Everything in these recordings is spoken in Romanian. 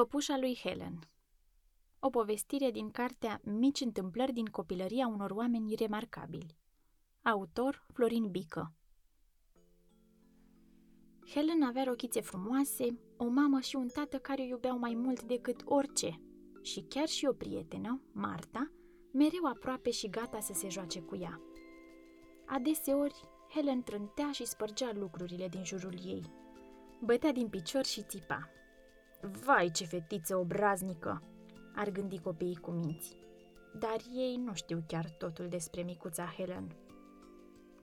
Păpușa lui Helen O povestire din cartea Mici întâmplări din copilăria unor oameni remarcabili Autor Florin Bică Helen avea rochițe frumoase, o mamă și un tată care o iubeau mai mult decât orice și chiar și o prietenă, Marta, mereu aproape și gata să se joace cu ea. Adeseori, Helen trântea și spărgea lucrurile din jurul ei. Bătea din picior și țipa. Vai, ce fetiță obraznică!" ar gândi copiii cu minți. Dar ei nu știu chiar totul despre micuța Helen.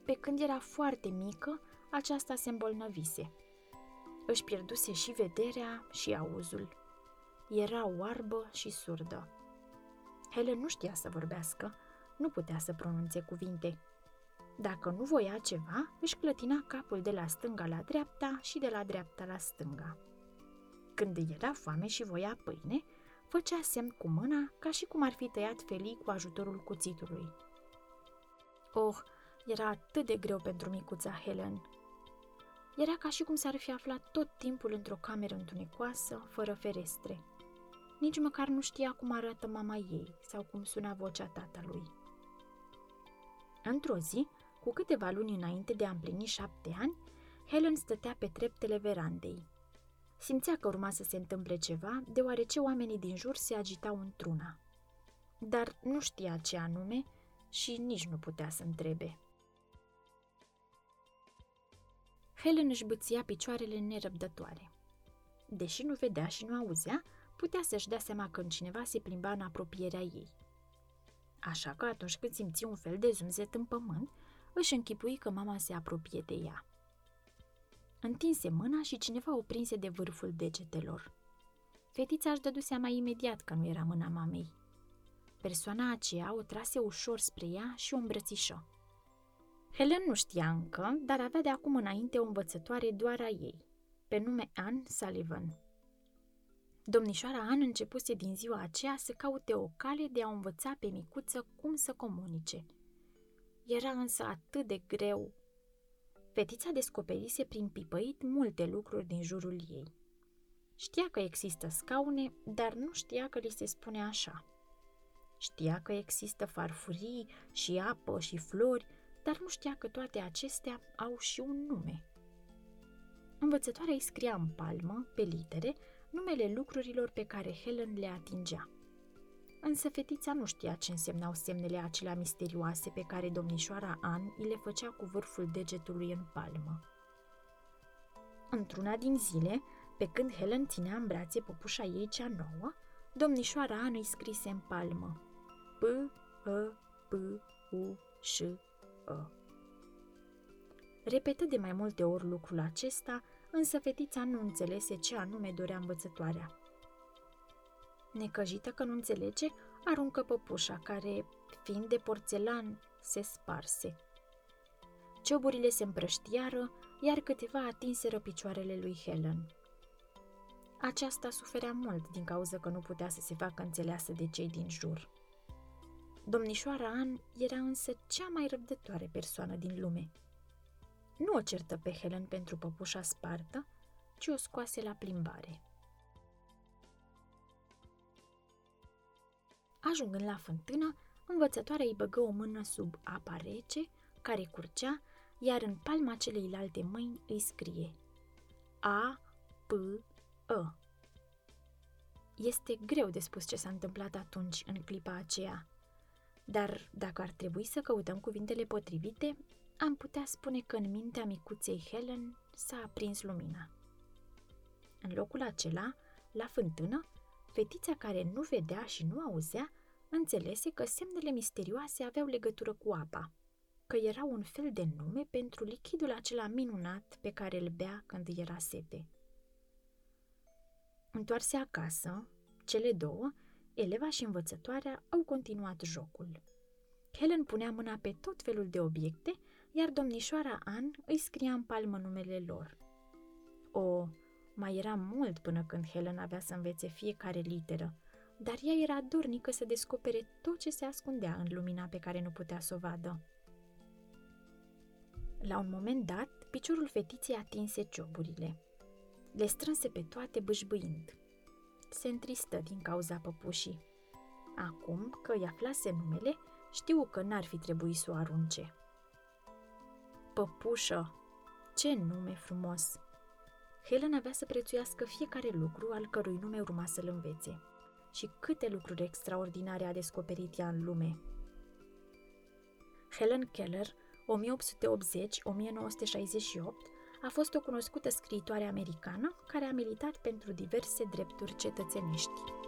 Pe când era foarte mică, aceasta se îmbolnăvise. Își pierduse și vederea și auzul. Era oarbă și surdă. Helen nu știa să vorbească, nu putea să pronunțe cuvinte. Dacă nu voia ceva, își clătina capul de la stânga la dreapta și de la dreapta la stânga. Când îi era foame și voia pâine, făcea semn cu mâna ca și cum ar fi tăiat felii cu ajutorul cuțitului. Oh, era atât de greu pentru micuța Helen. Era ca și cum s-ar fi aflat tot timpul într-o cameră întunecoasă, fără ferestre. Nici măcar nu știa cum arată mama ei sau cum suna vocea tatălui. Într-o zi, cu câteva luni înainte de a împlini șapte ani, Helen stătea pe treptele verandei. Simțea că urma să se întâmple ceva, deoarece oamenii din jur se agitau într-una. Dar nu știa ce anume și nici nu putea să întrebe. Helen își băția picioarele nerăbdătoare. Deși nu vedea și nu auzea, putea să-și dea seama când cineva se plimba în apropierea ei. Așa că atunci când simți un fel de zumzet în pământ, își închipui că mama se apropie de ea. Întinse mâna și cineva o prinse de vârful degetelor. Fetița își dădu seama imediat că nu era mâna mamei. Persoana aceea o trase ușor spre ea și o îmbrățișă. Helen nu știa încă, dar avea de acum înainte o învățătoare doar a ei, pe nume Anne Sullivan. Domnișoara Anne începuse din ziua aceea să caute o cale de a o învăța pe micuță cum să comunice. Era însă atât de greu. Fetița descoperise prin pipăit multe lucruri din jurul ei. Știa că există scaune, dar nu știa că li se spune așa. Știa că există farfurii și apă și flori, dar nu știa că toate acestea au și un nume. Învățătoarea îi scria în palmă, pe litere, numele lucrurilor pe care Helen le atingea. Însă fetița nu știa ce însemnau semnele acelea misterioase pe care domnișoara An îi le făcea cu vârful degetului în palmă. Într-una din zile, pe când Helen ținea în brațe păpușa ei cea nouă, domnișoara An îi scrise în palmă P, E, P, U, Ș, E. Repetă de mai multe ori lucrul acesta, însă fetița nu înțelese ce anume dorea învățătoarea. Necăjită că nu înțelege, aruncă păpușa, care, fiind de porțelan, se sparse. Cioburile se împrăștiară, iar câteva atinseră picioarele lui Helen. Aceasta suferea mult din cauza că nu putea să se facă înțeleasă de cei din jur. Domnișoara An era însă cea mai răbdătoare persoană din lume. Nu o certă pe Helen pentru păpușa spartă, ci o scoase la plimbare. Ajungând la fântână, învățătoarea îi băgă o mână sub apa rece, care curgea, iar în palma celeilalte mâini îi scrie A, P, E. Este greu de spus ce s-a întâmplat atunci, în clipa aceea. Dar dacă ar trebui să căutăm cuvintele potrivite, am putea spune că în mintea micuței Helen s-a aprins lumina. În locul acela, la fântână, fetița care nu vedea și nu auzea, înțelese că semnele misterioase aveau legătură cu apa, că era un fel de nume pentru lichidul acela minunat pe care îl bea când era sete. Întoarse acasă, cele două, eleva și învățătoarea au continuat jocul. Helen punea mâna pe tot felul de obiecte, iar domnișoara Ann îi scria în palmă numele lor. O, mai era mult până când Helen avea să învețe fiecare literă, dar ea era dornică să descopere tot ce se ascundea în lumina pe care nu putea să o vadă. La un moment dat, piciorul fetiței atinse cioburile. Le strânse pe toate bâșbâind. se întristă din cauza păpușii. Acum că i aflase numele, știu că n-ar fi trebuit să o arunce. Păpușă! Ce nume frumos! Helen avea să prețuiască fiecare lucru al cărui nume urma să-l învețe. Și câte lucruri extraordinare a descoperit ea în lume. Helen Keller, 1880-1968, a fost o cunoscută scriitoare americană care a militat pentru diverse drepturi cetățenești.